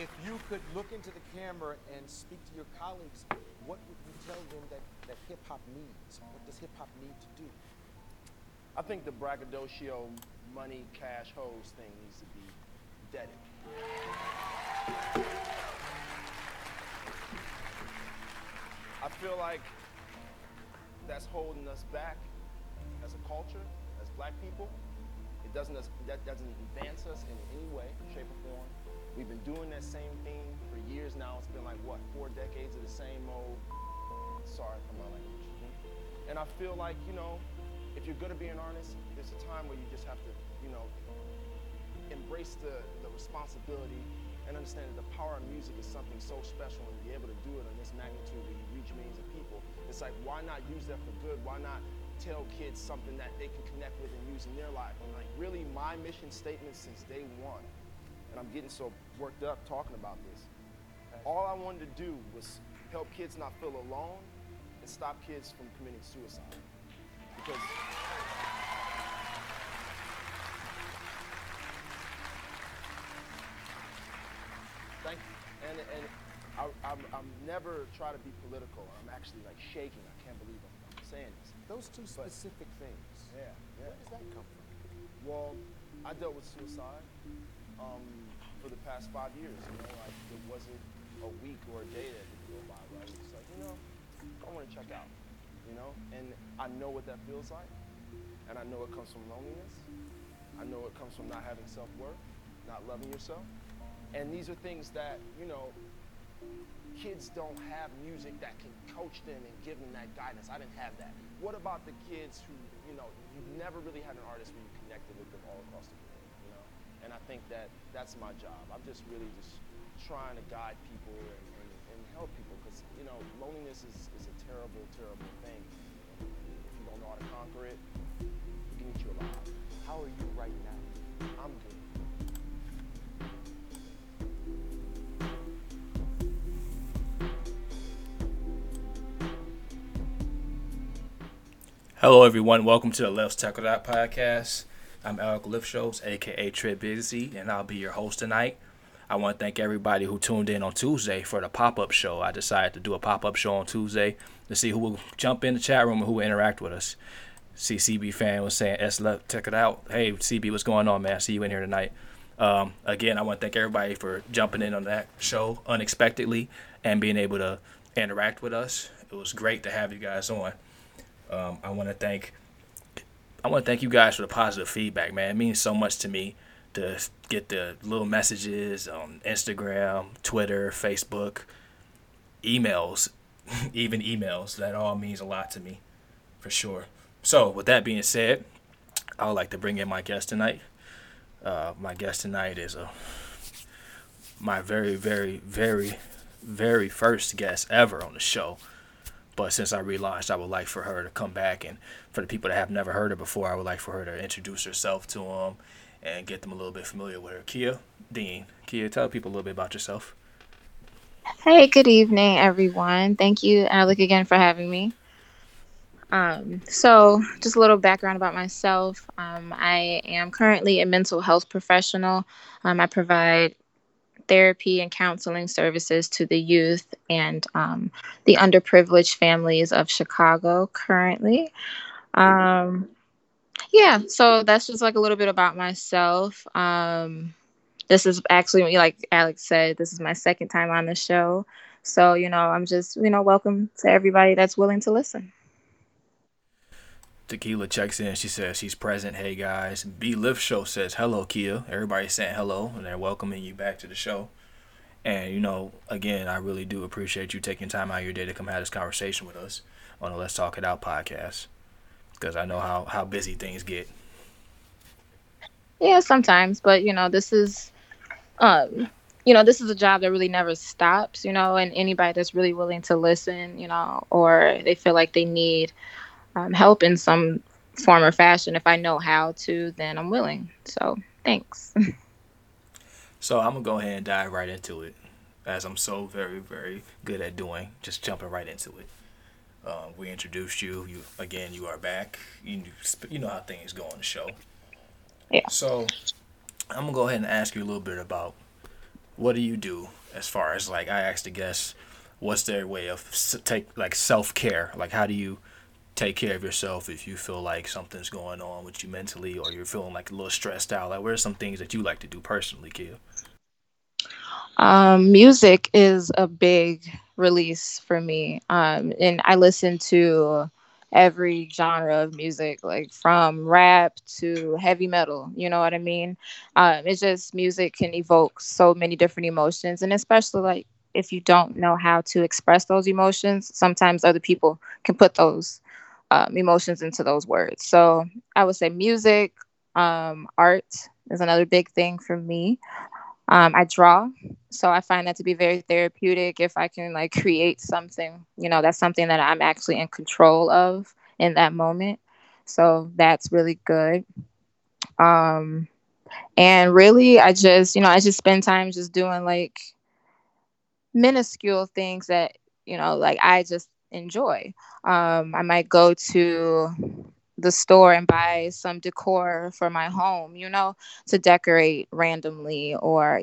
if you could look into the camera and speak to your colleagues, what would you tell them that, that hip hop needs? What does hip hop need to do? I think the braggadocio money cash hose thing needs to be deaded. I feel like that's holding us back as a culture, as black people. It doesn't that doesn't advance us in any way, shape, or form. We've been doing that same thing for years now. It's been like what, four decades of the same old. Sorry for my language. And I feel like you know, if you're gonna be an artist, there's a time where you just have to, you know, embrace the, the responsibility and understand that the power of music is something so special and to be able to do it on this magnitude where you reach millions of people. It's like, why not use that for good? Why not tell kids something that they can connect with and use in their life? And like really my mission statement since day one, and I'm getting so worked up talking about this, all I wanted to do was help kids not feel alone and stop kids from committing suicide. Because Thank you. And, and I, I'm, I'm never try to be political. I'm actually like shaking. I can't believe I'm, I'm saying this. Those two But- specific things. Yeah, yeah. Where does that come from? Well, I dealt with suicide um, for the past five years. You know, like there wasn't a week or a day that didn't go by where I was like, you know, I want to check out. You know, and I know what that feels like, and I know it comes from loneliness. I know it comes from not having self worth, not loving yourself, and these are things that you know kids don't have music that can coach them and give them that guidance. I didn't have that. What about the kids who, you know, you've never really had an artist where you connected with them all across the know? And I think that that's my job. I'm just really just trying to guide people and, and, and help people because, you know, loneliness is, is a terrible, terrible thing. If you don't know how to conquer it, it can eat you alive. How are you right now? I'm good. Hello, everyone. Welcome to the Let's Tackle That podcast. I'm Alec Lifschultz, aka Trip Busy, and I'll be your host tonight. I want to thank everybody who tuned in on Tuesday for the pop up show. I decided to do a pop up show on Tuesday to see who will jump in the chat room and who will interact with us. CCB fan was saying, S left, check it out. Hey, CB, what's going on, man? I see you in here tonight. Um, again, I want to thank everybody for jumping in on that show unexpectedly and being able to interact with us. It was great to have you guys on. Um, I want to thank I want to thank you guys for the positive feedback, man. It means so much to me to get the little messages on Instagram, Twitter, Facebook, emails, even emails. That all means a lot to me, for sure. So, with that being said, I would like to bring in my guest tonight. Uh, my guest tonight is a my very, very, very, very first guest ever on the show. But since I relaunched, I would like for her to come back, and for the people that have never heard her before, I would like for her to introduce herself to them and get them a little bit familiar with her. Kia Dean, Kia, tell people a little bit about yourself. Hey, good evening, everyone. Thank you, Alec, again for having me. Um, so, just a little background about myself. Um, I am currently a mental health professional. Um, I provide therapy and counseling services to the youth and um, the underprivileged families of Chicago currently. Um, yeah, so that's just like a little bit about myself. Um, this is actually, like Alex said, this is my second time on the show. So, you know, I'm just, you know, welcome to everybody that's willing to listen. Tequila checks in. She says she's present. Hey guys. B Lift Show says hello, Kia. Everybody's saying hello and they're welcoming you back to the show. And you know, again, I really do appreciate you taking time out of your day to come have this conversation with us on the Let's Talk It Out podcast. Because I know how how busy things get. Yeah, sometimes, but you know, this is um you know, this is a job that really never stops, you know, and anybody that's really willing to listen, you know, or they feel like they need um, help in some form or fashion, if I know how to, then I'm willing. So, thanks. So I'm gonna go ahead and dive right into it, as I'm so very, very good at doing. Just jumping right into it. Uh, we introduced you. You again. You are back. You you know how things go on the show. Yeah. So I'm gonna go ahead and ask you a little bit about what do you do as far as like I asked the guests, what's their way of take like self care? Like how do you take care of yourself if you feel like something's going on with you mentally or you're feeling like a little stressed out? Like what are some things that you like to do personally, Kia? Um, music is a big release for me. Um, and I listen to every genre of music, like from rap to heavy metal. You know what I mean? Um, it's just music can evoke so many different emotions, and especially like if you don't know how to express those emotions, sometimes other people can put those um, emotions into those words. So I would say music, um, art is another big thing for me. Um, I draw, so I find that to be very therapeutic. If I can like create something, you know, that's something that I'm actually in control of in that moment. So that's really good. Um, and really, I just, you know, I just spend time just doing like minuscule things that, you know, like I just enjoy. Um, I might go to the store and buy some decor for my home, you know, to decorate randomly, or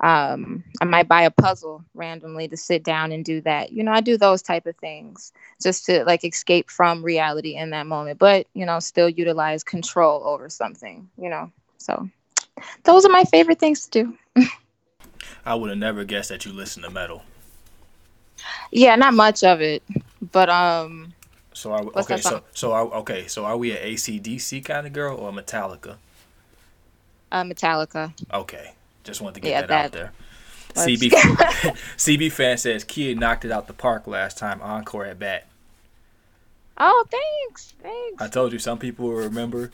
um, I might buy a puzzle randomly to sit down and do that. You know, I do those type of things just to like escape from reality in that moment, but you know, still utilize control over something, you know. So those are my favorite things to do. I would have never guessed that you listen to metal. Yeah, not much of it, but um so are we, okay, so so are okay, so are we an ACDC kind of girl or a Metallica? Uh, Metallica. Okay, just wanted to get yeah, that, that, out there. CB CB fan says Kia knocked it out the park last time. Encore at bat. Oh, thanks, thanks. I told you some people will remember.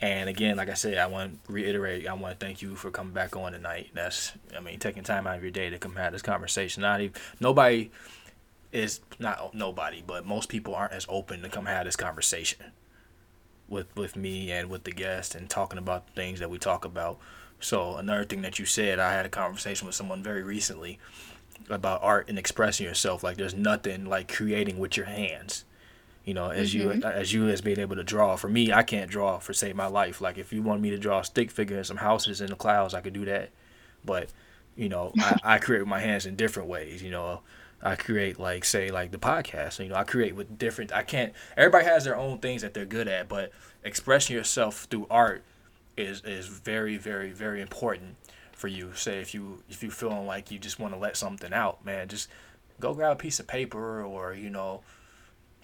And again, like I said, I want to reiterate. I want to thank you for coming back on tonight. That's, I mean, taking time out of your day to come have this conversation. Not even nobody is not nobody, but most people aren't as open to come have this conversation with with me and with the guest and talking about the things that we talk about. So another thing that you said, I had a conversation with someone very recently about art and expressing yourself. Like there's nothing like creating with your hands. You know, as mm-hmm. you as you as being able to draw. For me, I can't draw for save my life. Like if you want me to draw a stick figure and some houses in the clouds, I could do that. But you know, I, I create with my hands in different ways. You know, I create like say like the podcast. You know, I create with different. I can't. Everybody has their own things that they're good at, but expressing yourself through art is is very very very important for you. Say if you if you feeling like you just want to let something out, man, just go grab a piece of paper or you know,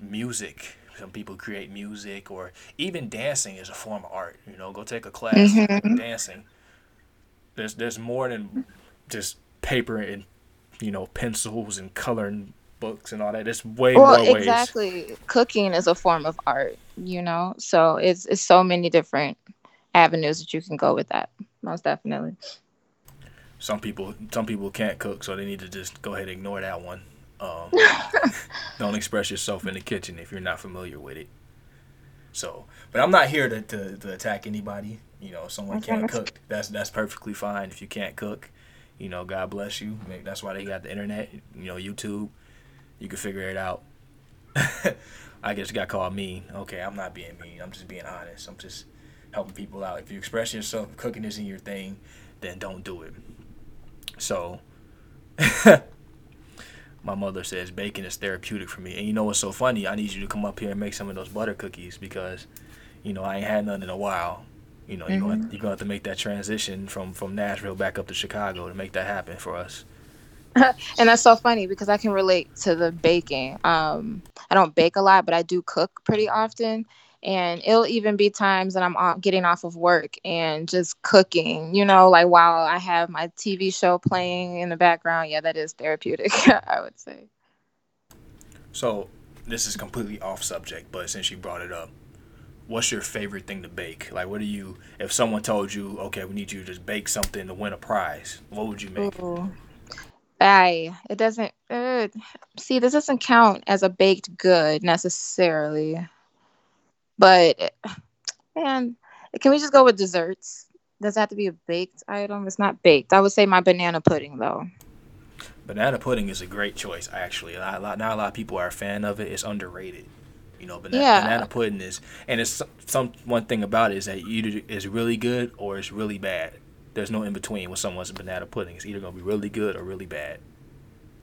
music. Some people create music or even dancing is a form of art. You know, go take a class mm-hmm. dancing. There's there's more than just paper and you know pencils and coloring books and all that. It's way well, more ways. Exactly. Cooking is a form of art, you know. So it's it's so many different avenues that you can go with that. Most definitely. Some people some people can't cook, so they need to just go ahead and ignore that one. Um, don't express yourself in the kitchen if you're not familiar with it. So, but I'm not here to, to, to attack anybody. You know, someone can't cook. That's that's perfectly fine if you can't cook. You know, God bless you. That's why they got the internet. You know, YouTube. You can figure it out. I just got called mean. Okay, I'm not being mean. I'm just being honest. I'm just helping people out. If you express yourself, cooking isn't your thing, then don't do it. So, my mother says bacon is therapeutic for me. And you know what's so funny? I need you to come up here and make some of those butter cookies because, you know, I ain't had none in a while. You know, mm-hmm. you're gonna, you're going to have to make that transition from from Nashville back up to Chicago to make that happen for us. and that's so funny because I can relate to the baking. Um, I don't bake a lot, but I do cook pretty often. And it'll even be times that I'm getting off of work and just cooking, you know, like while I have my TV show playing in the background. Yeah, that is therapeutic, I would say. So, this is completely off subject, but since you brought it up, what's your favorite thing to bake? Like, what do you, if someone told you, okay, we need you to just bake something to win a prize, what would you make? Ooh. I, it doesn't, uh, see, this doesn't count as a baked good necessarily. But, man, can we just go with desserts? Does it have to be a baked item? It's not baked. I would say my banana pudding, though. Banana pudding is a great choice, actually. A lot, not a lot of people are a fan of it. It's underrated. You know, banana, yeah. banana pudding is, and it's some one thing about it is that either it's really good or it's really bad. There's no in between with someone's banana pudding. It's either gonna be really good or really bad.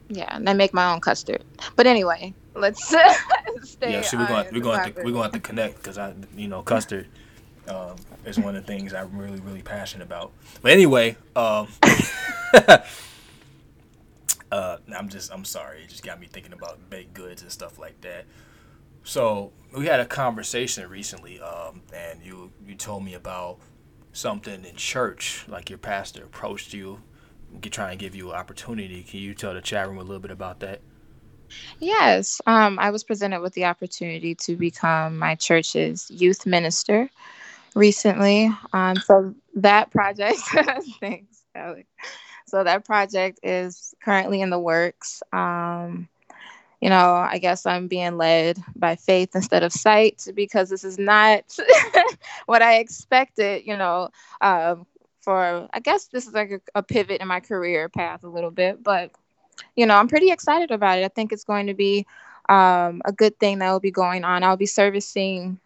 Yeah, and I make my own custard. But anyway, let's stay. Yeah, so we're going we're going to we're going to connect because I you know custard um, is one of the things I'm really really passionate about. But anyway, um, uh, I'm just I'm sorry, it just got me thinking about baked goods and stuff like that. So we had a conversation recently, um, and you you told me about something in church, like your pastor approached you, trying to give you an opportunity. Can you tell the chat room a little bit about that? Yes, um, I was presented with the opportunity to become my church's youth minister recently. Um, so that project, thanks, Alex. So that project is currently in the works. Um, you know, I guess I'm being led by faith instead of sight because this is not what I expected, you know, um, for, I guess this is like a, a pivot in my career path a little bit, but you know, I'm pretty excited about it. I think it's going to be um, a good thing that will be going on. I'll be servicing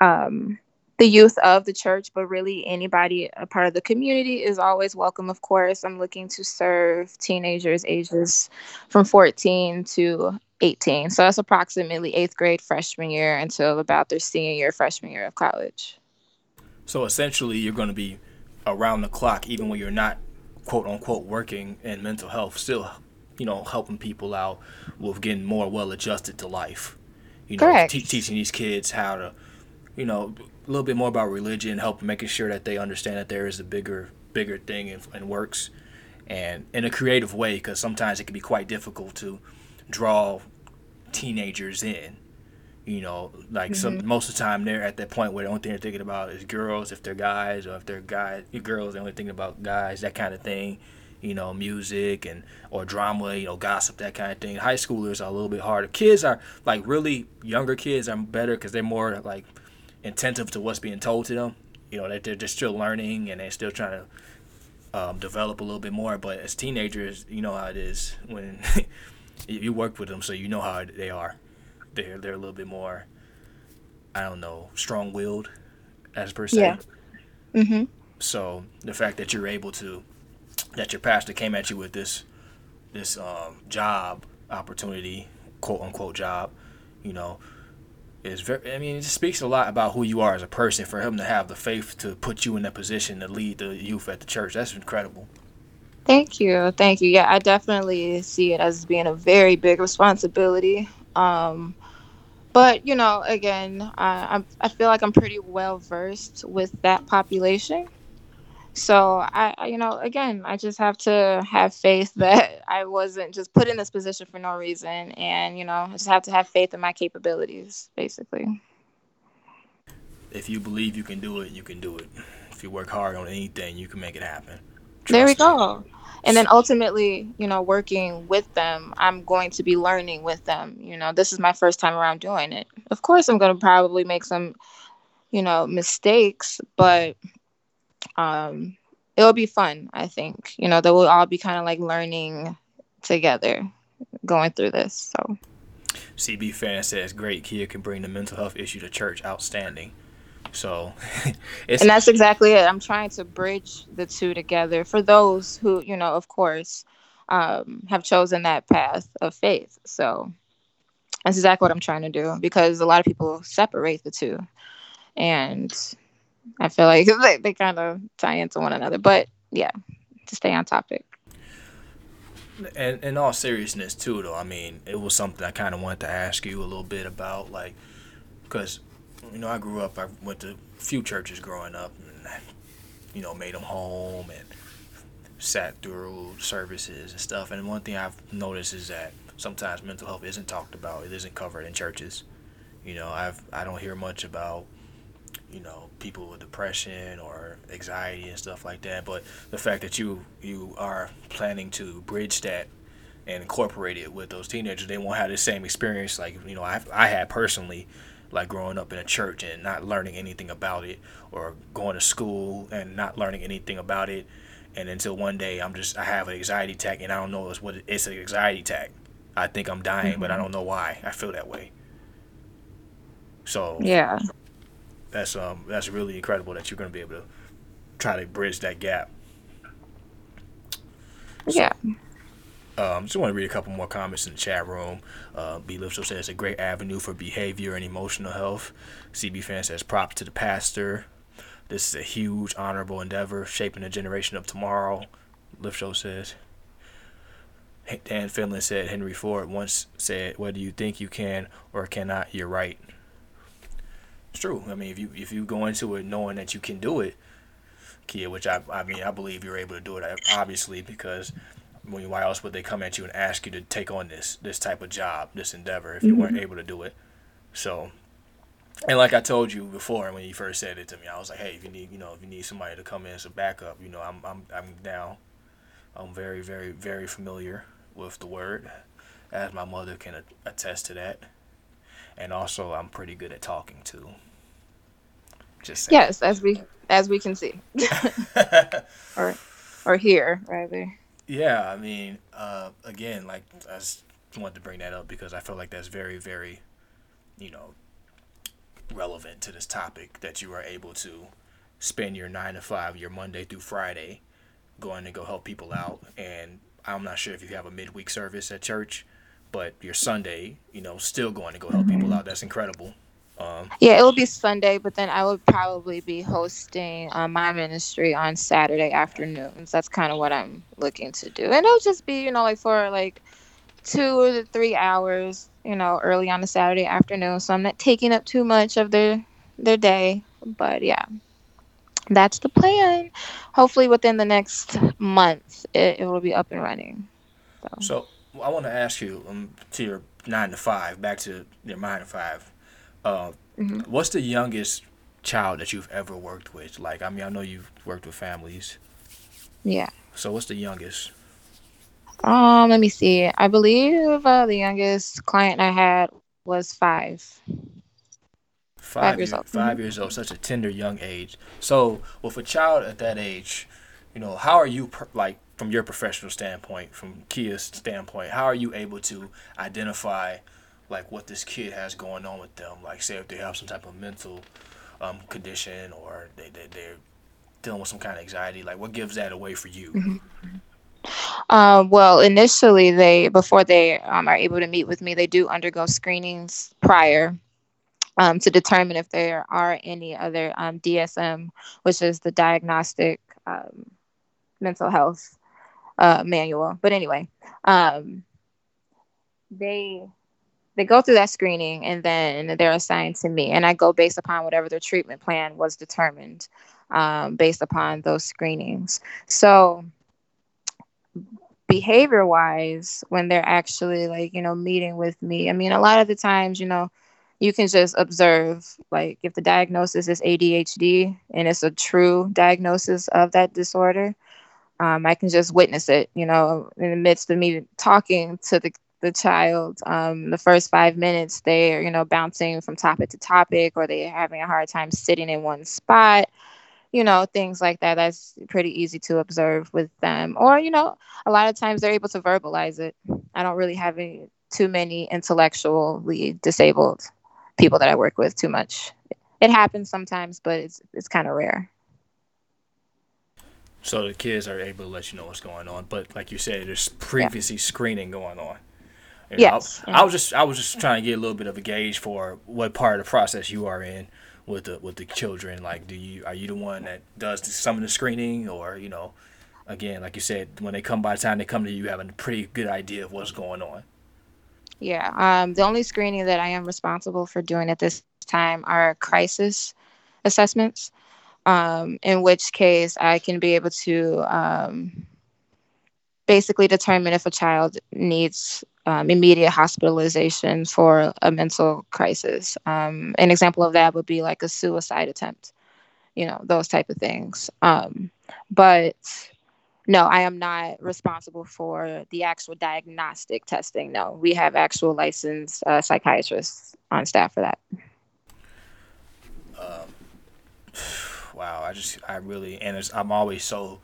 um, the youth of the church, but really anybody a part of the community is always welcome. Of course, I'm looking to serve teenagers ages from 14 to 18. So that's approximately eighth grade freshman year until about their senior year, freshman year of college. So essentially, you're going to be around the clock, even when you're not quote unquote working in mental health, still, you know, helping people out with getting more well adjusted to life. You know, Correct. te- teaching these kids how to, you know, a little bit more about religion, help making sure that they understand that there is a bigger, bigger thing and, and works, and in a creative way, because sometimes it can be quite difficult to draw teenagers in. You know, like some mm-hmm. most of the time they're at that point where the only thing they're thinking about is girls, if they're guys, or if they're guys, girls, they're only thinking about guys, that kind of thing. You know, music and or drama, you know, gossip, that kind of thing. High schoolers are a little bit harder. Kids are like really younger kids are better because they're more like attentive to what's being told to them. You know, that they're just still learning and they're still trying to um, develop a little bit more. But as teenagers, you know how it is when you you work with them, so you know how they are. They're they're a little bit more, I don't know, strong willed, as per se. Yeah. Mm-hmm. So the fact that you're able to, that your pastor came at you with this, this um, job opportunity, quote unquote job, you know, is very. I mean, it speaks a lot about who you are as a person. For him to have the faith to put you in that position to lead the youth at the church, that's incredible. Thank you. Thank you. Yeah, I definitely see it as being a very big responsibility. Um, but, you know, again, I, I feel like I'm pretty well versed with that population. So, I, I, you know, again, I just have to have faith that I wasn't just put in this position for no reason. And, you know, I just have to have faith in my capabilities, basically. If you believe you can do it, you can do it. If you work hard on anything, you can make it happen. There we Trust me. go. And then ultimately, you know, working with them, I'm going to be learning with them. You know, this is my first time around doing it. Of course, I'm going to probably make some, you know, mistakes, but um, it'll be fun, I think. You know, that we'll all be kind of like learning together going through this. So, CB fan says, "Great Kia can bring the mental health issue to church. Outstanding." So, it's and that's exactly it. I'm trying to bridge the two together for those who, you know, of course, um, have chosen that path of faith. So that's exactly what I'm trying to do because a lot of people separate the two. And I feel like they, they kind of tie into one another. But yeah, to stay on topic. and in all seriousness too, though. I mean, it was something I kind of wanted to ask you a little bit about, like, because you know I grew up. I went to a few churches growing up, and you know made them home and sat through services and stuff. And one thing I've noticed is that sometimes mental health isn't talked about. It isn't covered in churches. You know, I've I don't hear much about you know people with depression or anxiety and stuff like that. But the fact that you you are planning to bridge that and incorporate it with those teenagers, they won't have the same experience like you know I I had personally, like growing up in a church and not learning anything about it, or going to school and not learning anything about it, and until one day I'm just I have an anxiety attack and I don't know it's what it, it's an anxiety attack. I think I'm dying, but I mm-hmm. don't know why I feel that way. So Yeah. That's um that's really incredible that you're going to be able to try to bridge that gap So, yeah. Um, just want to read a couple more comments in the chat room. Uh, B. Lipso says it's a great avenue for behavior and emotional health. CB fan says props to the pastor. This is a huge, honorable endeavor, shaping the generation of tomorrow. Lipso says. Dan Finland said Henry Ford once said, "Whether you think you can or cannot, you're right." It's true. I mean, if you if you go into it knowing that you can do it, Kia, which I I mean I believe you're able to do it, obviously because when why else would they come at you and ask you to take on this this type of job, this endeavor, if you mm-hmm. weren't able to do it? So, and like I told you before when you first said it to me, I was like, hey, if you need you know if you need somebody to come in as a backup, you know, I'm I'm I'm down. I'm very very very familiar with the word, as my mother can attest to that. And also, I'm pretty good at talking too. Just saying. yes, as we as we can see, or or hear rather. Yeah, I mean, uh, again, like I just wanted to bring that up because I feel like that's very, very, you know, relevant to this topic that you are able to spend your nine to five, your Monday through Friday, going to go help people out and I'm not sure if you have a midweek service at church, but your Sunday, you know, still going to go help people out. That's incredible. Um, yeah, it will be Sunday, but then I would probably be hosting uh, my ministry on Saturday afternoons. That's kind of what I'm looking to do, and it'll just be, you know, like for like two or three hours, you know, early on a Saturday afternoon. So I'm not taking up too much of their their day, but yeah that's the plan. Hopefully, within the next month, it, it will be up and running. So, so I want to ask you um, to your nine to five, back to your nine to five. Uh, mm-hmm. What's the youngest child that you've ever worked with? Like, I mean, I know you've worked with families. Yeah. So, what's the youngest? Um, let me see. I believe uh, the youngest client I had was five. Five, five years, old. 5 mm-hmm. years old, such a tender young age. So, with a child at that age, you know, how are you per- like from your professional standpoint, from Kia's standpoint, how are you able to identify like what this kid has going on with them? Like, say if they have some type of mental um, condition or they, they they're dealing with some kind of anxiety. Like, what gives that away for you? Mm-hmm. Uh, well, initially, they before they um, are able to meet with me, they do undergo screenings prior um, to determine if there are any other um, DSM, which is the diagnostic um, mental health uh, manual. But anyway, um, they they go through that screening and then they're assigned to me, and I go based upon whatever their treatment plan was determined um, based upon those screenings. So behavior wise when they're actually like you know meeting with me i mean a lot of the times you know you can just observe like if the diagnosis is ADHD and it's a true diagnosis of that disorder, um, I can just witness it, you know, in the midst of me talking to the, the child. Um, the first five minutes, they're, you know, bouncing from topic to topic or they're having a hard time sitting in one spot, you know, things like that. That's pretty easy to observe with them. Or, you know, a lot of times they're able to verbalize it. I don't really have any, too many intellectually disabled people that I work with too much. It happens sometimes, but it's it's kind of rare. So the kids are able to let you know what's going on, but like you said, there's previously yeah. screening going on. You know, yes. I, I, was just I was just trying to get a little bit of a gauge for what part of the process you are in with the with the children. Like, do you are you the one that does some of the screening, or you know, again, like you said, when they come by the time they come to you, you have a pretty good idea of what's going on. Yeah. Um, the only screening that I am responsible for doing at this time are crisis assessments, um, in which case I can be able to um, basically determine if a child needs um, immediate hospitalization for a mental crisis. Um, an example of that would be like a suicide attempt, you know, those type of things. Um, but no, I am not responsible for the actual diagnostic testing. No, we have actual licensed uh, psychiatrists on staff for that. Um, wow, I just, I really, and I'm always so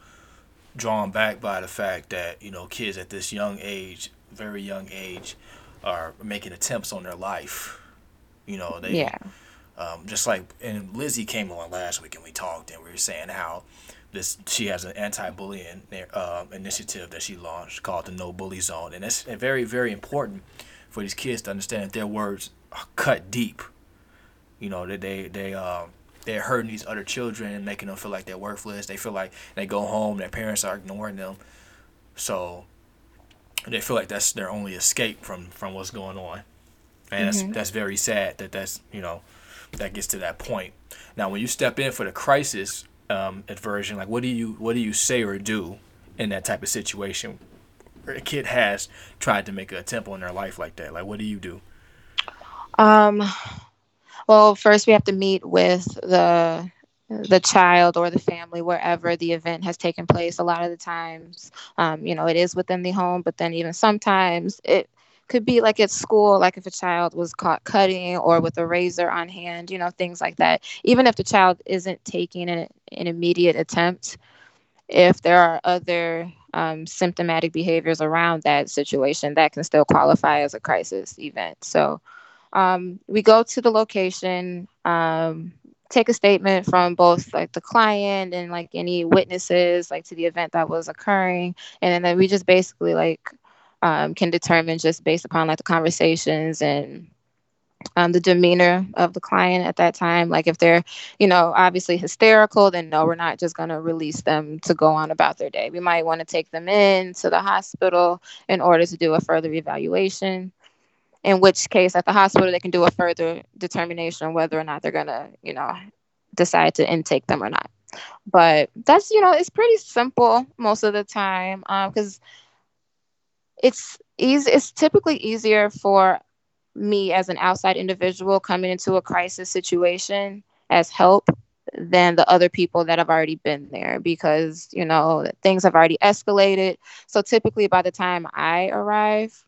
drawn back by the fact that, you know, kids at this young age, very young age, are making attempts on their life. You know, they, yeah. Um, just like, and Lizzie came on last week and we talked and we were saying how this she has an anti-bullying uh, initiative that she launched called the No Bully Zone, and it's very very important for these kids to understand that their words cut deep. You know that they they uh, they're hurting these other children and making them feel like they're worthless. They feel like they go home, their parents are ignoring them, so they feel like that's their only escape from from what's going on, and mm-hmm. that's that's very sad that that's you know that gets to that point. Now, when you step in for the crisis um, aversion, like what do you what do you say or do in that type of situation where a kid has tried to make a attempt on their life like that? Like, what do you do? Um, well, first we have to meet with the the child or the family wherever the event has taken place. A lot of the times, um, you know, it is within the home, but then even sometimes it could be like at school, like if a child was caught cutting or with a razor on hand, you know, things like that. Even if the child isn't taking an, an immediate attempt, if there are other um, symptomatic behaviors around that situation, that can still qualify as a crisis event. So um, we go to the location, um, take a statement from both like the client and like any witnesses like to the event that was occurring and then we just basically like um, can determine just based upon like the conversations and um, the demeanor of the client at that time. Like if they're, you know, obviously hysterical, then no, we're not just going to release them to go on about their day. We might want to take them in to the hospital in order to do a further evaluation. In which case, at the hospital, they can do a further determination on whether or not they're going to, you know, decide to intake them or not. But that's, you know, it's pretty simple most of the time because um, it's easy it's typically easier for me as an outside individual coming into a crisis situation as help than the other people that have already been there because you know things have already escalated so typically by the time i arrive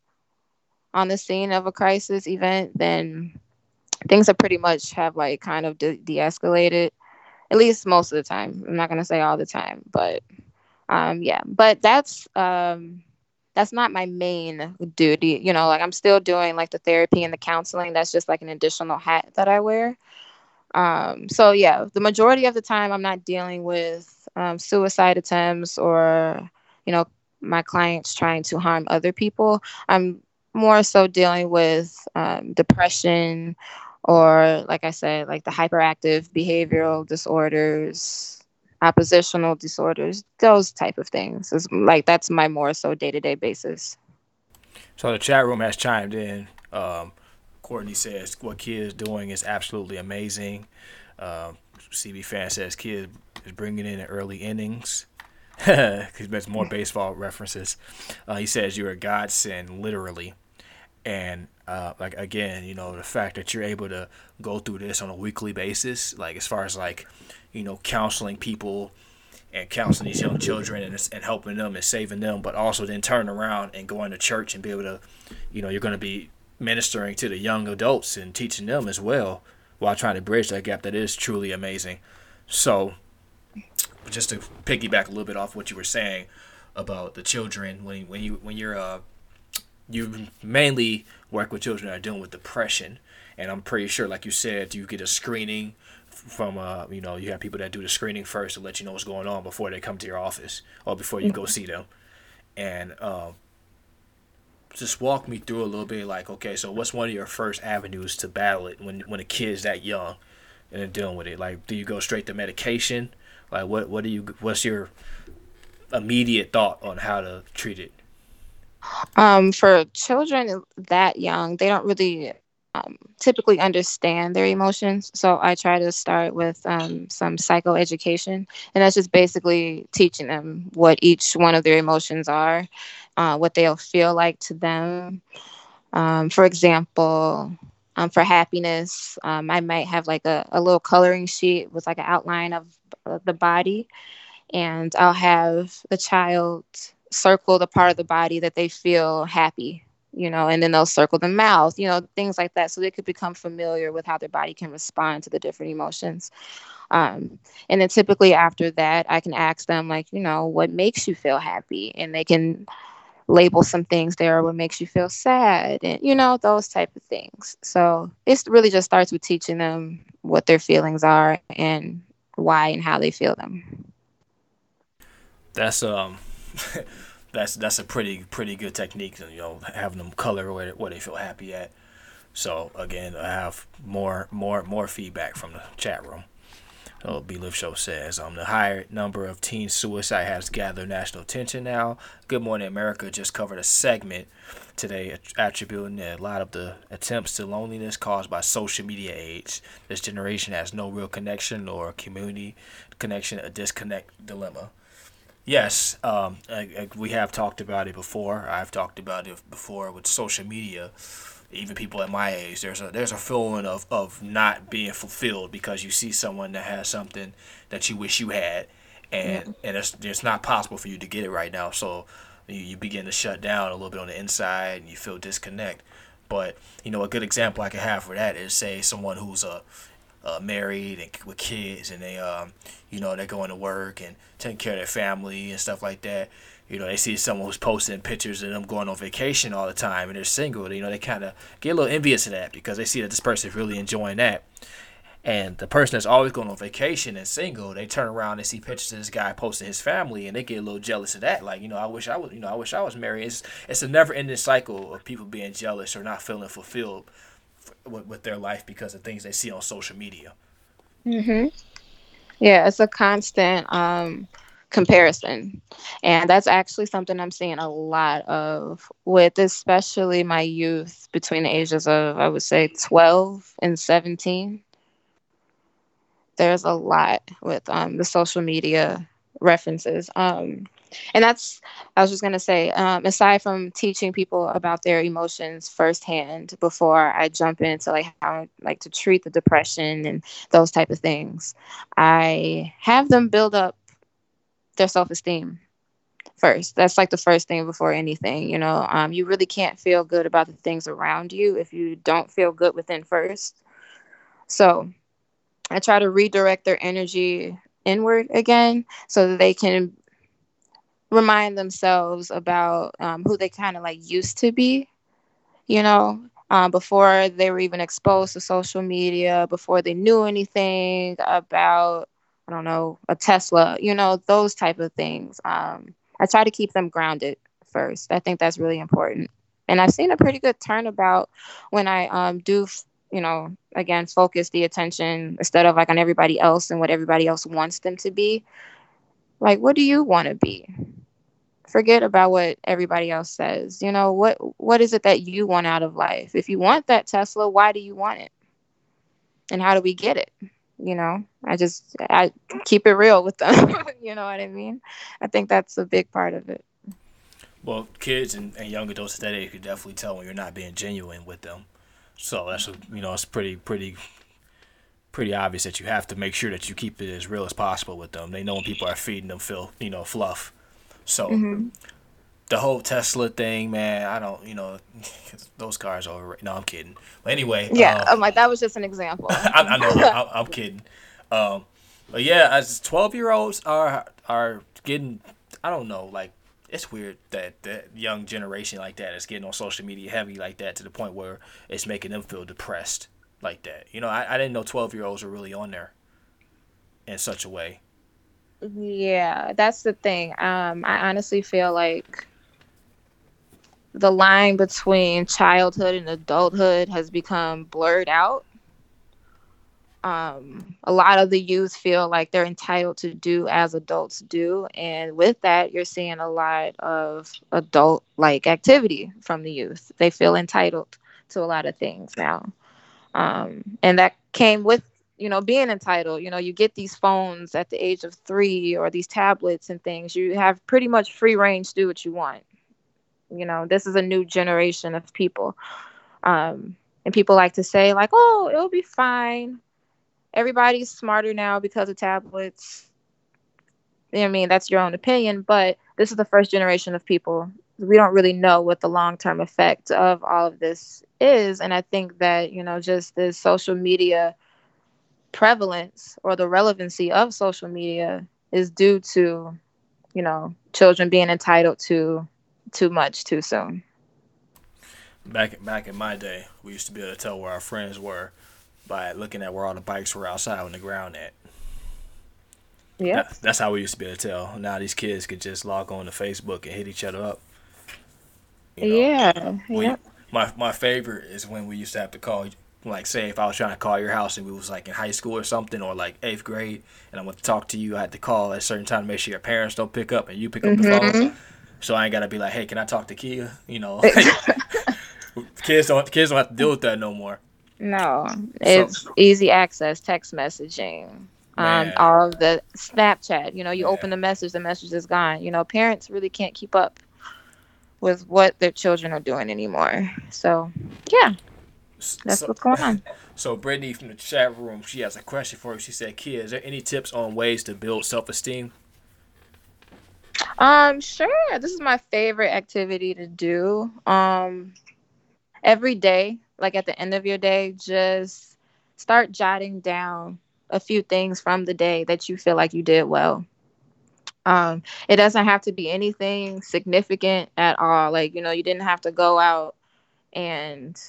on the scene of a crisis event then things have pretty much have like kind of de- de-escalated at least most of the time. I'm not to say all the time but um yeah. But that's um that's not my main duty you know like i'm still doing like the therapy and the counseling. That's just like an additional hat that i wear. Um, so yeah the majority of the time i'm not dealing with um, suicide attempts or you know my clients trying to harm other people. I'm more so dealing with um, depression or like i said like the hyperactive behavioral disorders oppositional disorders, those type of things. Is like that's my more so day to day basis. So the chat room has chimed in. Um, Courtney says what Kia is doing is absolutely amazing. Um, CB fan says Kia is bringing in the early innings. He makes more baseball references. Uh, he says you're a godsend, literally. And uh, like again, you know, the fact that you're able to go through this on a weekly basis, like as far as like you know, counseling people and counseling these young children and, and helping them and saving them, but also then turn around and going to church and be able to, you know, you're going to be ministering to the young adults and teaching them as well while trying to bridge that gap. That is truly amazing. So, just to piggyback a little bit off what you were saying about the children, when when you when you're uh, you mainly work with children that are dealing with depression, and I'm pretty sure, like you said, you get a screening from uh you know you have people that do the screening first to let you know what's going on before they come to your office or before you mm-hmm. go see them. And um just walk me through a little bit like okay so what's one of your first avenues to battle it when when a kid's that young and then dealing with it? Like do you go straight to medication? Like what what do you what's your immediate thought on how to treat it um for children that young they don't really um, typically understand their emotions. So I try to start with um, some psychoeducation, and that's just basically teaching them what each one of their emotions are, uh, what they'll feel like to them. Um, for example, um, for happiness, um, I might have like a, a little coloring sheet with like an outline of uh, the body, and I'll have the child circle the part of the body that they feel happy you know, and then they'll circle the mouth, you know, things like that. So they could become familiar with how their body can respond to the different emotions. Um, and then typically after that, I can ask them, like, you know, what makes you feel happy? And they can label some things there, what makes you feel sad, and, you know, those type of things. So it really just starts with teaching them what their feelings are and why and how they feel them. That's um, that's that's a pretty pretty good technique. You know, having them color where where they feel happy at. So again, I have more more more feedback from the chat room. So B Live Show says um the higher number of teen suicide has gathered national attention now. Good Morning America just covered a segment today attributing a lot of the attempts to loneliness caused by social media age. This generation has no real connection or community connection, a disconnect dilemma. Yes, um, I, I, we have talked about it before. I've talked about it before with social media. Even people at my age, there's a there's a feeling of, of not being fulfilled because you see someone that has something that you wish you had, and yeah. and it's it's not possible for you to get it right now. So you, you begin to shut down a little bit on the inside, and you feel disconnect. But you know, a good example I could have for that is say someone who's a uh, married and with kids, and they, um, you know, they're going to work and taking care of their family and stuff like that. You know, they see someone who's posting pictures of them going on vacation all the time, and they're single. You know, they kind of get a little envious of that because they see that this person is really enjoying that. And the person that's always going on vacation and single, they turn around and see pictures of this guy posting his family, and they get a little jealous of that. Like, you know, I wish I was, you know, I wish I was married. It's it's a never-ending cycle of people being jealous or not feeling fulfilled with, with their life because of things they see on social media. Mhm. Yeah, it's a constant um, comparison, and that's actually something I'm seeing a lot of with, especially my youth between the ages of I would say 12 and 17. There's a lot with um, the social media references. Um, and that's i was just going to say um, aside from teaching people about their emotions firsthand before i jump into like how like to treat the depression and those type of things i have them build up their self-esteem first. That's like the first thing before anything you know? Um, you really can't feel good about the things around you if you don't feel good within first. So i try to redirect their energy inward again so that they can remind themselves about um, who they kind of like used to be, you know, um, before they were even exposed to social media, before they knew anything about, I don't know, a Tesla, you know, those type of things. Um, I try to keep them grounded first. I think that's really important. And I've seen a pretty good turnabout when I um, do, you know, again, focus the attention instead of like on everybody else and what everybody else wants them to be. Like, what do you want to be? Forget about what everybody else says. You know what what is it that you want out of life? If you want that tesla why do you want it? And how do we get it? You know i just i keep it real with them. You know what i mean? I think that's a big part of it. Well kids and, and young adults today you could definitely tell when you're not being genuine with them. So that's a, you know it's pretty pretty pretty obvious that you have to make sure that you keep it as real as possible with them. They know when people are feeding them feel you know fluff so mm-hmm. the whole Tesla thing, man, I don't, you know, those cars are over. No, I'm kidding. But anyway, yeah, um, I'm like that was just an example. I, I, know, I, am kidding. Um, but yeah, as 12 year olds are are getting, I don't know, like it's weird that that young generation like that is getting on social media heavy like that to the point where it's making them feel depressed like that. You know, I, I didn't know 12 year olds were really on there in such a way. Yeah, that's the thing. Um, I honestly feel like the line between childhood and adulthood has become blurred out. Um, a lot of the youth feel like they're entitled to do as adults do. And with that, you're seeing a lot of adult like activity from the youth. They feel entitled to a lot of things now. Um, and that came with you know being entitled you know you get these phones at the age of three or these tablets and things you have pretty much free range to do what you want. You know this is a new generation of people. Um, and people like to say like oh it'll be fine. Everybody's smarter now because of tablets. I mean that's your own opinion but this is the first generation of people. We don't really know what the long-term effect of all of this is and i think that you know just this social media prevalence or the relevancy of social media is due to you know children being entitled to too much too soon back back in my day we used to be able to tell where our friends were by looking at where all the bikes were outside on the ground at Yeah. That- that's how we used to be able to tell. Now these kids could just log on to Facebook and hit each other up. You know? Yeah. Yeah. my my favorite is when we used to have to call, like, say if I was trying to call your house and we was like in high school or something, or like eighth grade, and I want to talk to you, I had to call at a certain time to make sure your parents don't pick up and you pick up the phone. Mhm. So I ain't gotta be like, hey, can I talk to Kia? You know, kids don't kids don't have to deal with that no more. No, it's easy access, text messaging, um, all of the Snapchat. You know, you open the message, the message is gone. You know, parents really can't keep up with what their children are doing anymore. So, yeah, that's so, what's going on. so Brittany from the chat room, she has a question for you. She said, Kia, is there any tips on ways to build self esteem? Um, sure. This is my favorite activity to do. Um, every day, like at the end of your day, just start jotting down a few things from the day that you feel like you did well. Um, it doesn't have to be anything significant at all. Like, you know, you didn't have to go out and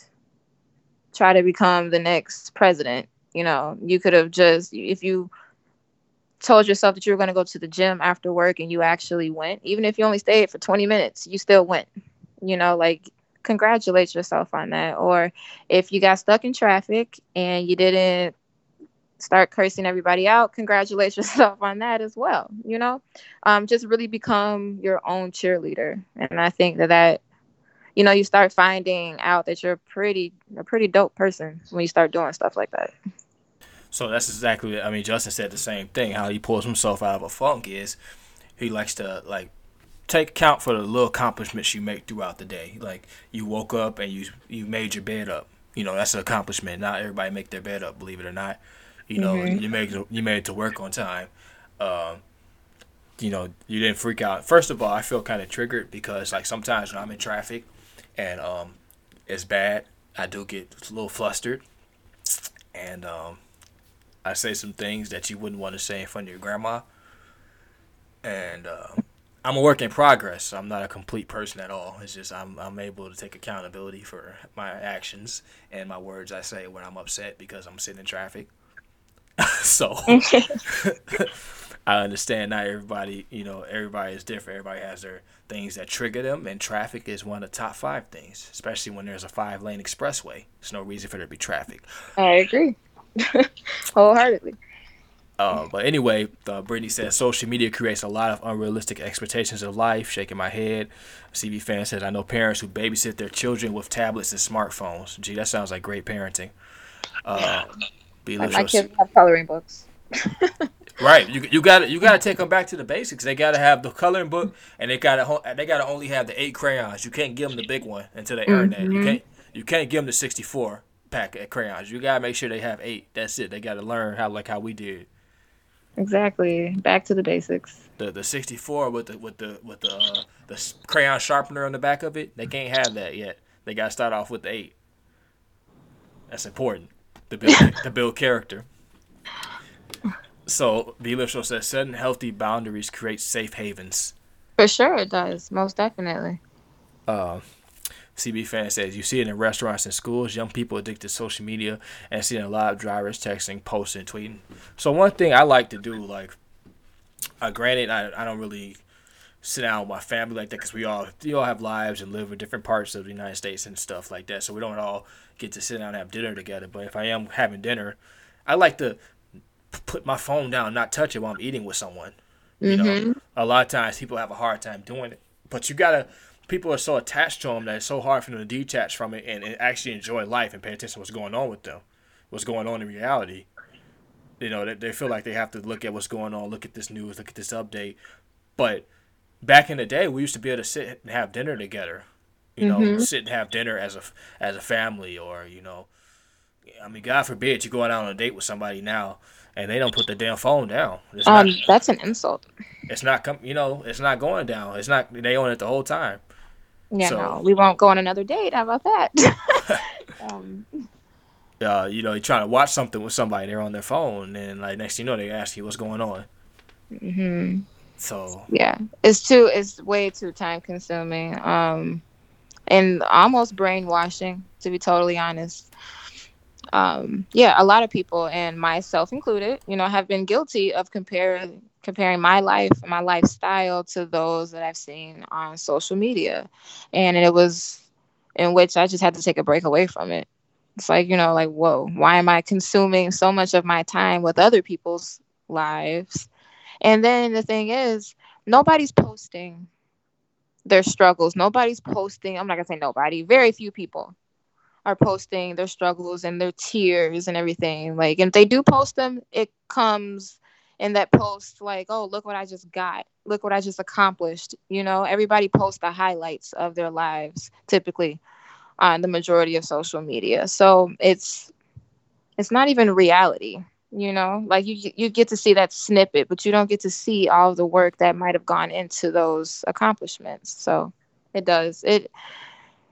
try to become the next president. You know, you could have just, if you told yourself that you were going to go to the gym after work and you actually went, even if you only stayed for 20 minutes, you still went. You know, like congratulate yourself on that. Or if you got stuck in traffic and you didn't start cursing everybody out, congratulate yourself on that as well. You know, um, just really become your own cheerleader. And I think that that, you know, you start finding out that you're a pretty, a pretty dope person when you start doing stuff like that. So that's exactly. I mean, Justin said the same thing. How he pulls himself out of a funk is he likes to like take account for the little accomplishments you make throughout the day. Like you woke up and you you made your bed up. You know that's an accomplishment. Not everybody make their bed up, believe it or not. You know you made it- you made it to work on time. Um, you know you didn't freak out. First of all, I feel kind of triggered because like sometimes when I'm in traffic and um, it's bad, I do get a little flustered, and um, I say some things that you wouldn't want to say in front of your grandma. And uh, I'm a work in progress. I'm not a complete person at all. It's just I'm I'm able to take accountability for my actions and my words I say when I'm upset because I'm sitting in traffic. so I understand not everybody, you know, everybody is different. Everybody has their things that trigger them, and traffic is one of the top five things, especially when there's a five lane expressway. There's no reason for there to be traffic. I agree. Wholeheartedly. Uh, but anyway, uh, Brittany says social media creates a lot of unrealistic expectations of life. Shaking my head. CB fan says I know parents who babysit their children with tablets and smartphones. Gee, that sounds like great parenting. Uh. My kids have coloring books. Right, you you got to you got to take them back to the basics. They got to have the coloring book, and they got to they got to only have the eight crayons. You can't give them the big one until they earn that. You can't you can't give them the sixty four pack of crayons. You gotta make sure they have eight. That's it. They got to learn how like how we did. Exactly. Back to the basics. the the 64 with the with the with the uh, the crayon sharpener on the back of it. They can't have that yet. They got to start off with the eight. That's important to build to build character. So B Show says setting healthy boundaries creates safe havens. For sure it does. Most definitely. Uh, CB fan says you see it in restaurants and schools. Young people addicted to social media and seeing a lot of drivers texting, posting, tweeting. So one thing I like to do, like, uh, granted, I, I don't really sit down with my family like that because we all we all have lives and live in different parts of the United States and stuff like that. So we don't all get to sit down and have dinner together. But if I am having dinner, I like to put my phone down, not touch it while I'm eating with someone. You know, mm-hmm. a lot of times people have a hard time doing it, but you gotta. People are so attached to them that it's so hard for them to detach from it and, and actually enjoy life and pay attention to what's going on with them, what's going on in reality. You know, they, they feel like they have to look at what's going on, look at this news, look at this update. But back in the day, we used to be able to sit and have dinner together. You know, mm-hmm. sit and have dinner as a as a family, or you know, I mean, God forbid you go out on a date with somebody now and they don't put the damn phone down. It's Um, not. that's an insult. It's not. Com- you know, it's not going down. It's not. They own it the whole time. Yeah, So- no, we won't go on another date. How about that? um, Uh, you know, you're trying to watch something with somebody, they're on their phone, and like next thing you know, they ask you what's going on. mhm. So Yeah, it's too. It's way too time consuming. Um, and almost brainwashing, to be totally honest. Um, yeah, a lot of people, and myself included, you know, have been guilty of comparing comparing my life my lifestyle to those that I've seen on social media. And it was in which I just had to take a break away from it. It's like, you know, like, whoa, why am I consuming so much of my time with other people's lives? And then the thing is, nobody's posting their struggles. Nobody's posting, I'm not to say nobody, very few people are posting their struggles and their tears and everything. Like, and if they do post them, it comes in that post like, oh, look what I just got. Look what I just accomplished. You know, everybody posts the highlights of their lives typically on the majority of social media. So it's it's not even reality, you know? Like you you get to see that snippet, but you don't get to see all the work that might have gone into those accomplishments. So it does. It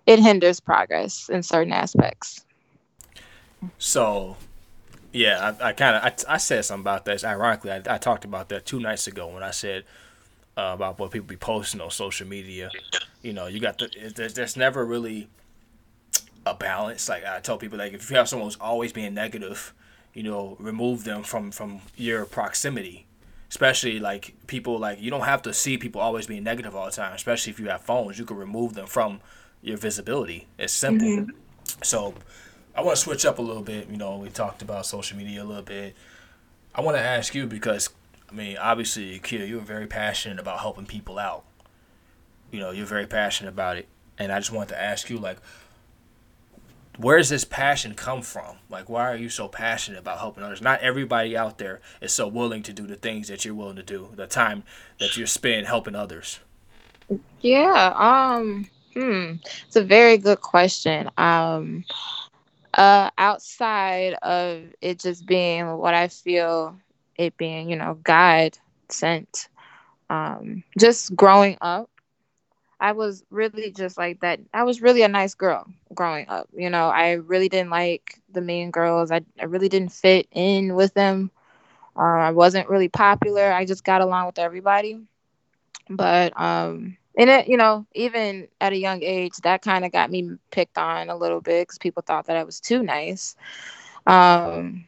it hinders progress in certain aspects. So, yeah, I, I kind of I, I said something about this. Ironically, I, I talked about that two nights ago when I said uh, about what people be posting on social media. You know, you got the there's, there's never really a balance. Like I tell people, like if you have someone who's always being negative, you know, remove them from from your proximity. Especially like people like you don't have to see people always being negative all the time. Especially if you have phones, you can remove them from your visibility. It's simple. Mm-hmm. So I want to switch up a little bit. You know, we talked about social media a little bit. I want to ask you because I mean, obviously, Kia, you're very passionate about helping people out. You know, you're very passionate about it, and I just wanted to ask you, like, where does this passion come from? Like, why are you so passionate about helping others? Not everybody out there is so willing to do the things that you're willing to do, the time that you spend helping others. Yeah, um, hmm, it's a very good question. Um, uh, outside of it just being what I feel it being, you know, God sent, um, just growing up I was really just like that. I was really a nice girl growing up. You know, I really didn't like the mean girls. I, I really didn't fit in with them. Uh, I wasn't really popular. I just got along with everybody. But um, and it, you know, even at a young age, that kind of got me picked on a little bit because people thought that I was too nice. Um,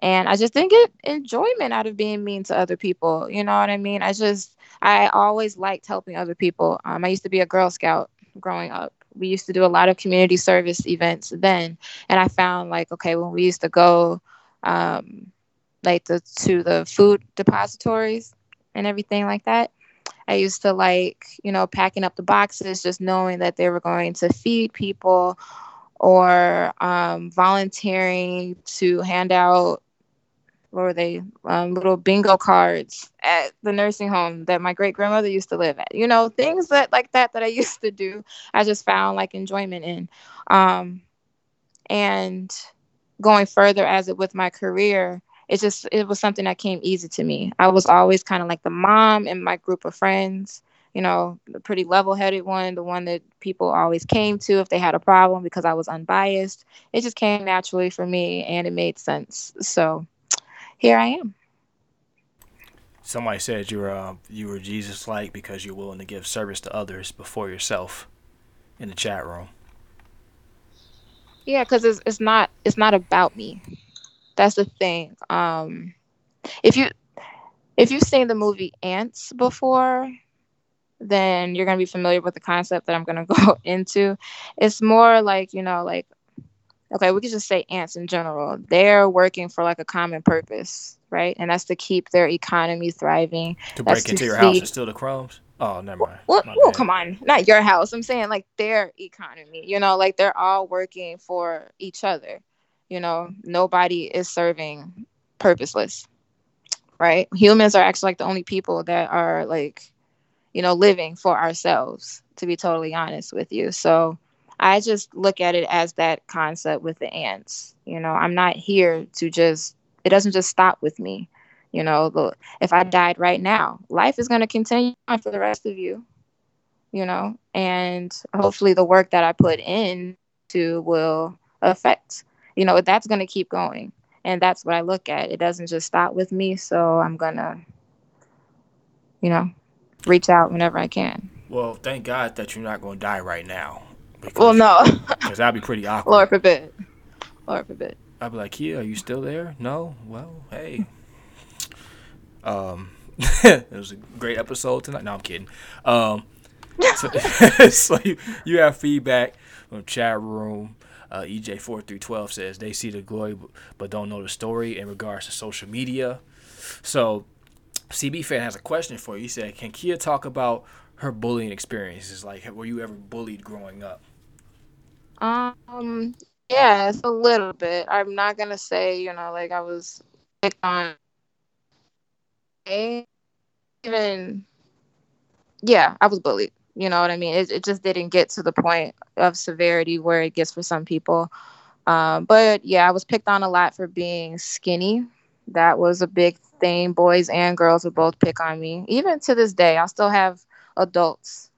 and I just didn't get enjoyment out of being mean to other people. You know what I mean? I just I always liked helping other people. Um, I used to be a Girl Scout growing up. We used to do a lot of community service events then, and I found like okay, when we used to go, um, like the to the food depositories and everything like that. I used to like, you know, packing up the boxes, just knowing that they were going to feed people or um, volunteering to hand out what were they um, little bingo cards at the nursing home that my great grandmother used to live at you know things that like that that i used to do i just found like enjoyment in. Um, and going further as it with my career it just it was something that came easy to me i was always kind of like the mom in my group of friends you know the pretty level-headed one the one that people always came to if they had a problem because i was unbiased it just came naturally for me and it made sense so here I am. Somebody said you were uh, you were Jesus like because you're willing to give service to others before yourself in the chat room. Yeah, because it's it's not it's not about me. That's the thing. Um, if you if you've seen the movie Antz before, then you're gonna be familiar with the concept that I'm gonna go into. It's more like you know like okay, we could just say ants in general. They're working for like a common purpose, right? And that's to keep their economy thriving. To break into your feed... house and steal the crumbs. Oh, never mind. Well, well come on, not your house. I'm saying like their economy. You know, like they're all working for each other. You know, nobody is serving purposeless, right? Humans are actually like the only people that are like, you know, living for ourselves. To be totally honest with you, so I just look at it as that concept with the ants. You know, I'm not here to just, it doesn't just stop with me. You know, if I died right now, life is going to continue on for the rest of you, you know, and hopefully the work that I put in to will affect, you know, that's going to keep going. And that's what I look at. It doesn't just stop with me. So I'm going to, you know, reach out whenever I can. Well, thank God that you're not going to die right now. Because, well, no. Because that'd be pretty awkward. Lord forbid. Lord forbid. I'd be like, Kia, are you still there? No? Well, hey. Um, it was a great episode tonight. No, I'm kidding. Um, so, so you, you have feedback from chat room. Uh, EJ4312 says they see the glory but don't know the story in regards to social media. So CB fan has a question for you. He said, "Can Kia talk about her bullying experiences? Like, were you ever bullied growing up?" Um, yes, a little bit. I'm not gonna say, you know, like I was picked on. Even, yeah, I was bullied. You know what I mean? It, it just didn't get to the point of severity where it gets for some people. Um, but yeah, I was picked on a lot for being skinny. That was a big thing. Boys and girls would both pick on me. Even to this day, I'll still have adults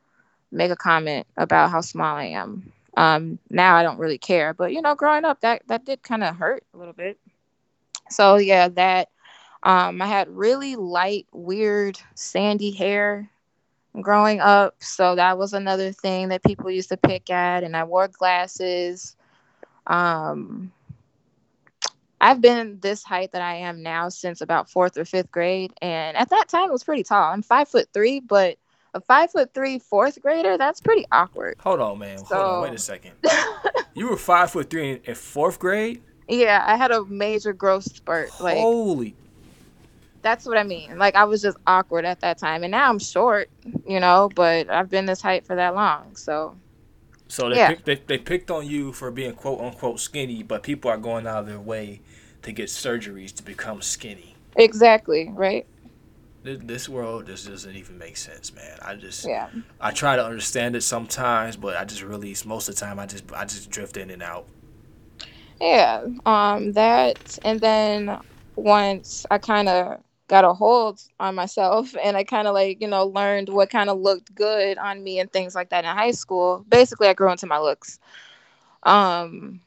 make a comment about how small I am. Um, now I don't really care, but you know, growing up, that that did kind of hurt a little bit. So yeah, that um, I had really light, weird, sandy hair growing up, so that was another thing that people used to pick at. And I wore glasses. Um, I've been this height that I am now since about fourth or fifth grade, and at that time it was pretty tall. I'm five foot three, but a five foot three fourth grader, that's pretty awkward. Hold on, man. So... Hold on. Wait a second. you were five foot three in, in, fourth grade. Yeah, I had a major growth spurt. Like holy. That's what I mean. Like I was just awkward at that time, and now I'm short, you know. But I've been this height for that long, so. So they, yeah. picked, they they picked on you for being quote unquote skinny, but people are going out of their way to get surgeries to become skinny. Exactly. Right this world just doesn't even make sense, man. I just yeah. I try to understand it sometimes, but I just really most of the time I just I just drift in and out. Yeah, um, that and then once I kind of got a hold on myself and I kind of like you know learned what kind of looked good on me and things like that in high school. Basically, I grew into my looks. Um,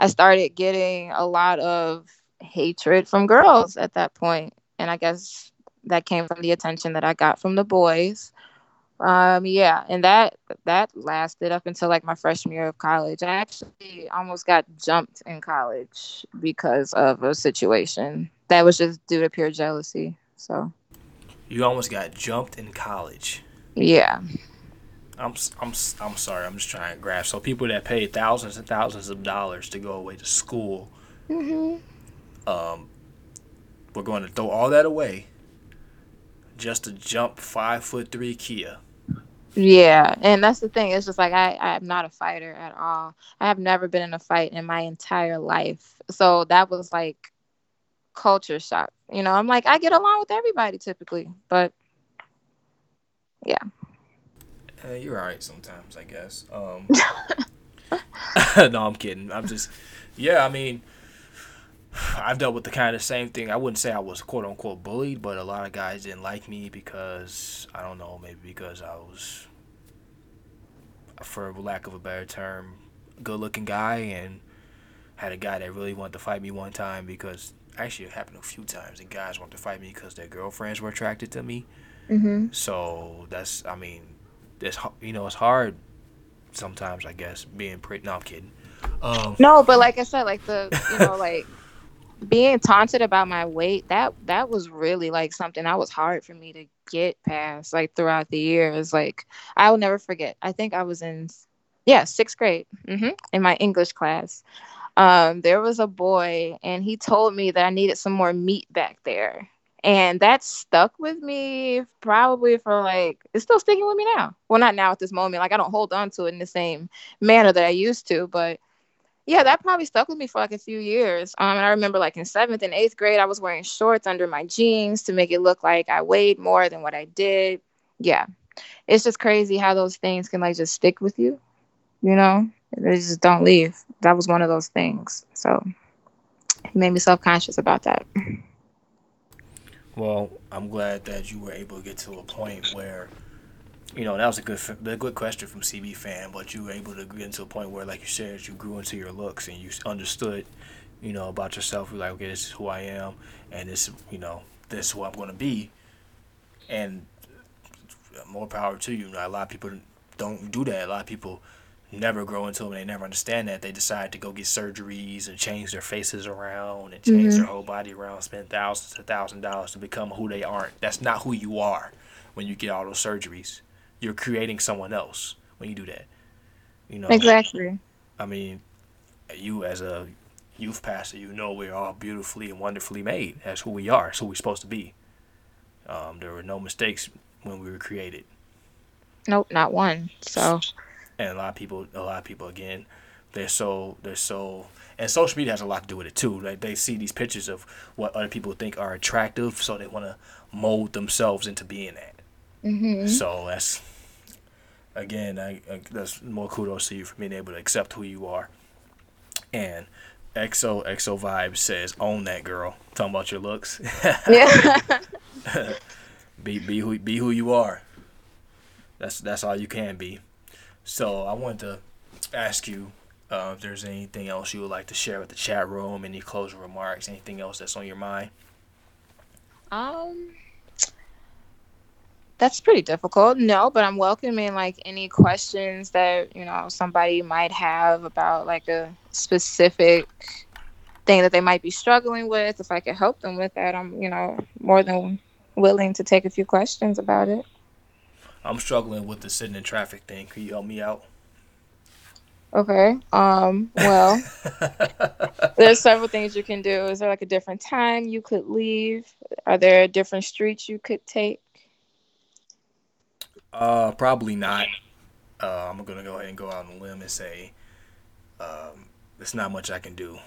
I started getting a lot of hatred from girls at that point, and I guess that came from the attention that I got from the boys. Um, yeah, and that that lasted up until like my freshman year of college. I actually almost got jumped in college because of a situation that was just due to pure jealousy. So you almost got jumped in college. Yeah. I'm I'm I'm sorry. I'm just trying to grasp. So people that pay thousands and thousands of dollars to go away to school, mm-hmm. um, we're going to throw all that away just to jump five foot three Kia. Yeah, and that's the thing. It's just like I, I'm not a fighter at all. I have never been in a fight in my entire life. So that was like culture shock. You know, I'm like, I get along with everybody typically, but yeah. Uh, you're all right sometimes, I guess. Um, no, I'm kidding. I'm just, yeah, I mean, I've dealt with the kind of same thing. I wouldn't say I was quote unquote bullied, but a lot of guys didn't like me because I don't know, maybe because I was, for lack of a better term, good looking guy and had a guy that really wanted to fight me one time because actually it happened a few times and guys wanted to fight me because their girlfriends were attracted to me. Mm-hmm. So that's I mean, it's you know it's hard sometimes I guess being pretty. No, I'm kidding. Um, no, but like I said, like the you know like being taunted about my weight that that was really like something that was hard for me to get past like throughout the years like i will never forget i think i was in yeah sixth grade mm-hmm, in my english class um, there was a boy and he told me that i needed some more meat back there and that stuck with me probably for like it's still sticking with me now well not now at this moment like i don't hold on to it in the same manner that i used to but yeah, that probably stuck with me for like a few years. Um, and I remember like in seventh and eighth grade, I was wearing shorts under my jeans to make it look like I weighed more than what I did. Yeah, it's just crazy how those things can like just stick with you. You know, they just don't leave. That was one of those things. So it made me self conscious about that. Well, I'm glad that you were able to get to a point where you know, that was a good a good question from CB fan, but you were able to get into a point where, like you said, you grew into your looks and you understood, you know, about yourself. You're like, okay, this is who I am, and this, you know, this is who I'm going to be, and more power to you. A lot of people don't do that. A lot of people never grow into them. They never understand that. They decide to go get surgeries and change their faces around and change their whole body around, spend thousands to thousand dollars to become who they aren't. That's not who you are when you get all those surgeries. You're creating someone else when you do that. You know Exactly. I mean, you as a youth pastor, you know we're all beautifully and wonderfully made. That's who we are. That's who we're supposed to be. Um, there were no mistakes when we were created. Nope, not one. So and a lot of people a lot of people again they're so they're so and social media has a lot to do with it too like they see these pictures of what other people think are attractive so they want to mold themselves into being that. Hmm so that's again I, I, that's more kudos to you for being able to accept who you are. And exo exo vibe says own that girl. Talking about your looks. Yeah. be be who be who you are. That's that's all you can be so I wanted to ask you uh, if there's anything else you would like to share with the chat room, any closing remarks, anything else that's on your mind. um, that's pretty difficult. No, but I'm welcoming like any questions that you know somebody might have about like a specific thing that they might be struggling with. If I could help them with that, I'm you know more than willing to take a few questions about it. I'm struggling with the sitting in traffic thing. Can you help me out? Okay. Um. Well, there's several things you can do. Is there like a different time you could leave? Are there different streets you could take? Uh, probably not. Uh, I'm gonna go ahead and go out on a limb and say, um, there's not much I can do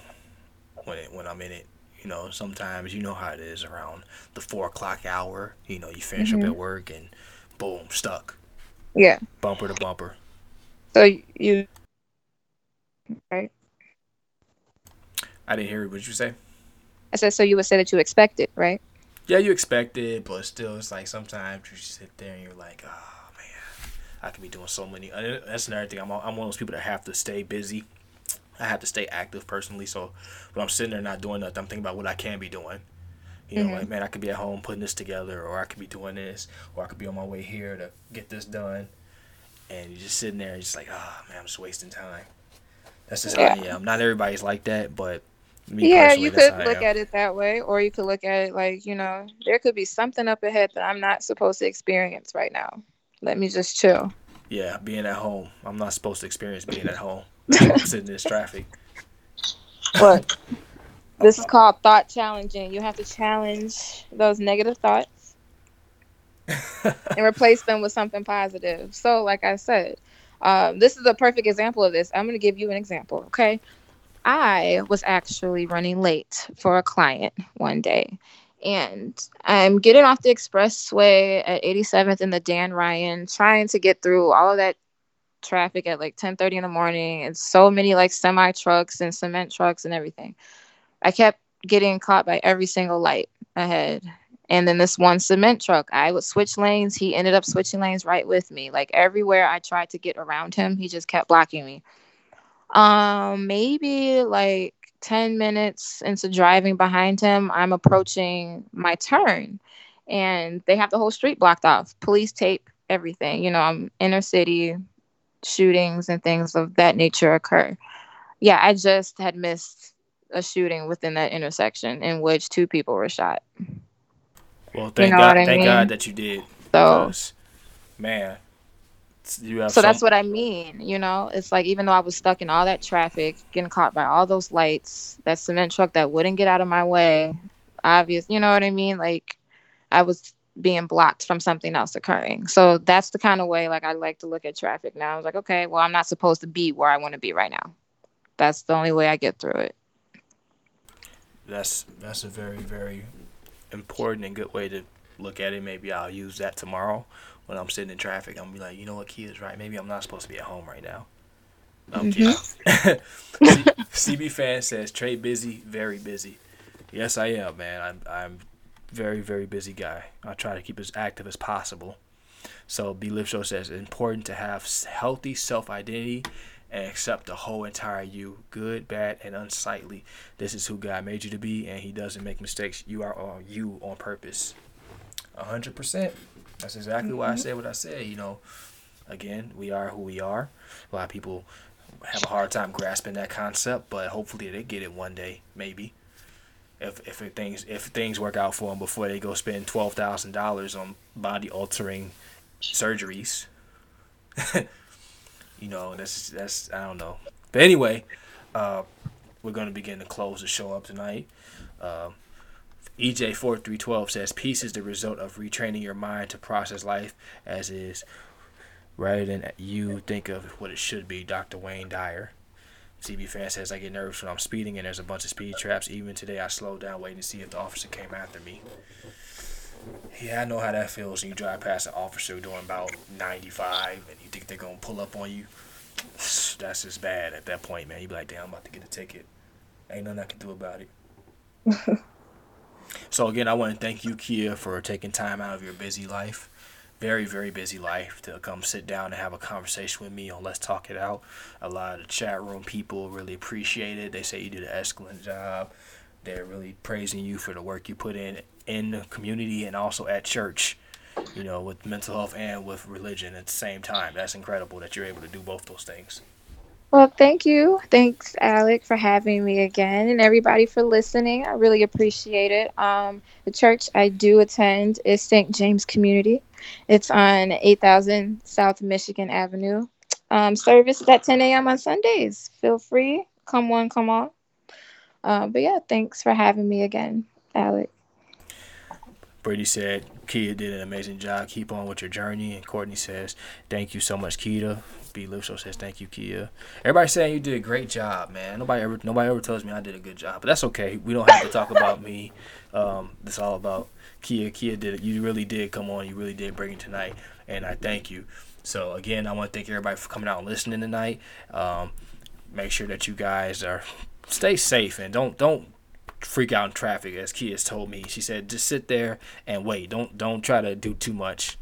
when it when I'm in it. You know, sometimes you know how it is around the four o'clock hour. You know, you finish up Mhm. at work and boom, stuck, Yeah. bumper to bumper. So you. Right. I didn't hear what you say. I said so. You would say that you expect it, right? Yeah, you expect it, but still, it's like sometimes you sit there and you're like, oh man, I could be doing so many. and That's another thing. I'm I'm one of those people that have to stay busy. I have to stay active personally. So when I'm sitting there not doing nothing, I'm thinking about what I can be doing. You know, Mhm. like man, I could be at home putting this together, or I could be doing this, or I could be on my way here to get this done. And you're just sitting there, and just like, oh man, I'm just wasting time. That's just how I am. Not everybody's like that, but me yeah, personally, you that's could look at it that way, or you could look at it like you know there could be something up ahead that I'm not supposed to experience right now. Let me just chill. Yeah, being at home. I'm not supposed to experience being at home. Sitting in this traffic. What? This is called thought challenging. You have to challenge those negative thoughts and replace them with something positive. So, like I said, um, this is a perfect example of this. I'm going to give you an example, okay? I was actually running late for a client one day, and I'm getting off the expressway at 87th and the Dan Ryan, trying to get through all of that traffic at like 10:30 in the morning, and so many like semi trucks and cement trucks and everything. I kept getting caught by every single light ahead. And then this one cement truck, I would switch lanes. He ended up switching lanes right with me. Like everywhere I tried to get around him, he just kept blocking me. Um, maybe like 10 minutes into driving behind him, I'm approaching my turn and they have the whole street blocked off. Police tape, everything. You know, I'm inner city shootings and things of that nature occur. Yeah, I just had missed a shooting within that intersection in which two people were shot. Well, thank know God, thank mean? God that you did. So man, you have so that's what I mean, you know? It's like even though I was stuck in all that traffic, getting caught by all those lights, that cement truck that wouldn't get out of my way, obvious, you know what I mean? Like I was being blocked from something else occurring. So that's the kind of way like I like to look at traffic now. I was like, okay, well, I'm not supposed to be where I want to be right now. That's the only way I get through it. That's that's a very very important and good way to look at it. Maybe I'll use that tomorrow when I'm sitting in traffic. I'm be like, you know what, Kia's right. Maybe I'm not supposed to be at home right now. I'm kidding. Mm-hmm. C- CB fan says Trey busy, very busy. Yes, I am, man. I'm I'm very very busy guy. I try to keep as active as possible. So B Live Show says important to have healthy self identity and accept the whole entire you, good, bad, and unsightly. This is who God made you to be, and He doesn't make mistakes. You are all you on purpose. A hundred percent. That's exactly why I mm-hmm. said what I said. You know, again, we are who we are. A lot of people have a hard time grasping that concept, but hopefully they get it one day, maybe. If if it things if things work out for them before they go spend twelve thousand dollars on body altering surgeries. you know, that's that's I don't know. But anyway, uh, we're gonna begin to close the show up tonight. Uh, EJ4312 says peace is the result of retraining your mind to process life as is rather than you think of what it should be. Dr. Wayne Dyer. CB fan says I get nervous when I'm speeding and there's a bunch of speed traps. Even today, I slowed down waiting to see if the officer came after me. Yeah, I know how that feels when you drive past an officer doing about 95 and you think they're going to pull up on you. That's just bad at that point, man. You be like, damn, I'm about to get a ticket. Ain't nothing I can do about it. so, again, I want to thank you, Kia, for taking time out of your busy life very, very busy life to come sit down and have a conversation with me on Let's Talk It Out. A lot of the chat room people really appreciate it. They say you did an excellent job. They're really praising you for the work you put in in the community and also at church, you know, with mental health and with religion at the same time. That's incredible that you're able to do both those things. Well, thank you. Thanks, Alec, for having me again, and everybody for listening. I really appreciate it. Um, the church I do attend is St. James Community. It's on 8000 South Michigan Avenue. Um, service is at 10 a.m. on Sundays. Feel free. Come on, come on. Uh, but yeah, thanks for having me again, Alec. Brady said, Kia did an amazing job. Keep on with your journey. And Courtney says, Thank you so much, Keita. B. Lipso says, Thank you, Kia. Everybody saying you did a great job, man. Nobody ever nobody ever tells me I did a good job. But that's okay. We don't have to talk about me. Um, it's all about Kia. Kia did it. You really did come on. You really did bring it tonight. And I thank you. So again, I want to thank everybody for coming out and listening tonight. Um, make sure that you guys are stay safe and don't don't freak out in traffic as Kia told me. She said just sit there and wait. Don't don't try to do too much.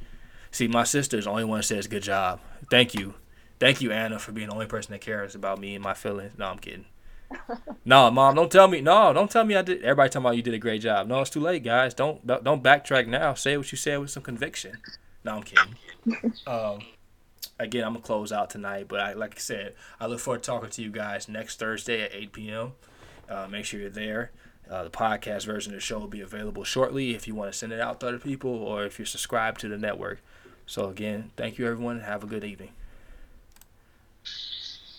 See, my sister's the only one that says good job. Thank you. Thank you, Anna, for being the only person that cares about me and my feelings. No, I'm kidding. no, mom, don't tell me. No, don't tell me I did. Everybody talking about you did a great job. No, it's too late, guys. Don't don't, don't backtrack now. Say what you said with some conviction. No, I'm kidding. um, again, I'm gonna close out tonight, but I like I said, I look forward to talking to you guys next Thursday at 8 p.m. Uh, make sure you're there. Uh, the podcast version of the show will be available shortly if you want to send it out to other people or if you're subscribed to the network. So again, thank you everyone. Have a good evening.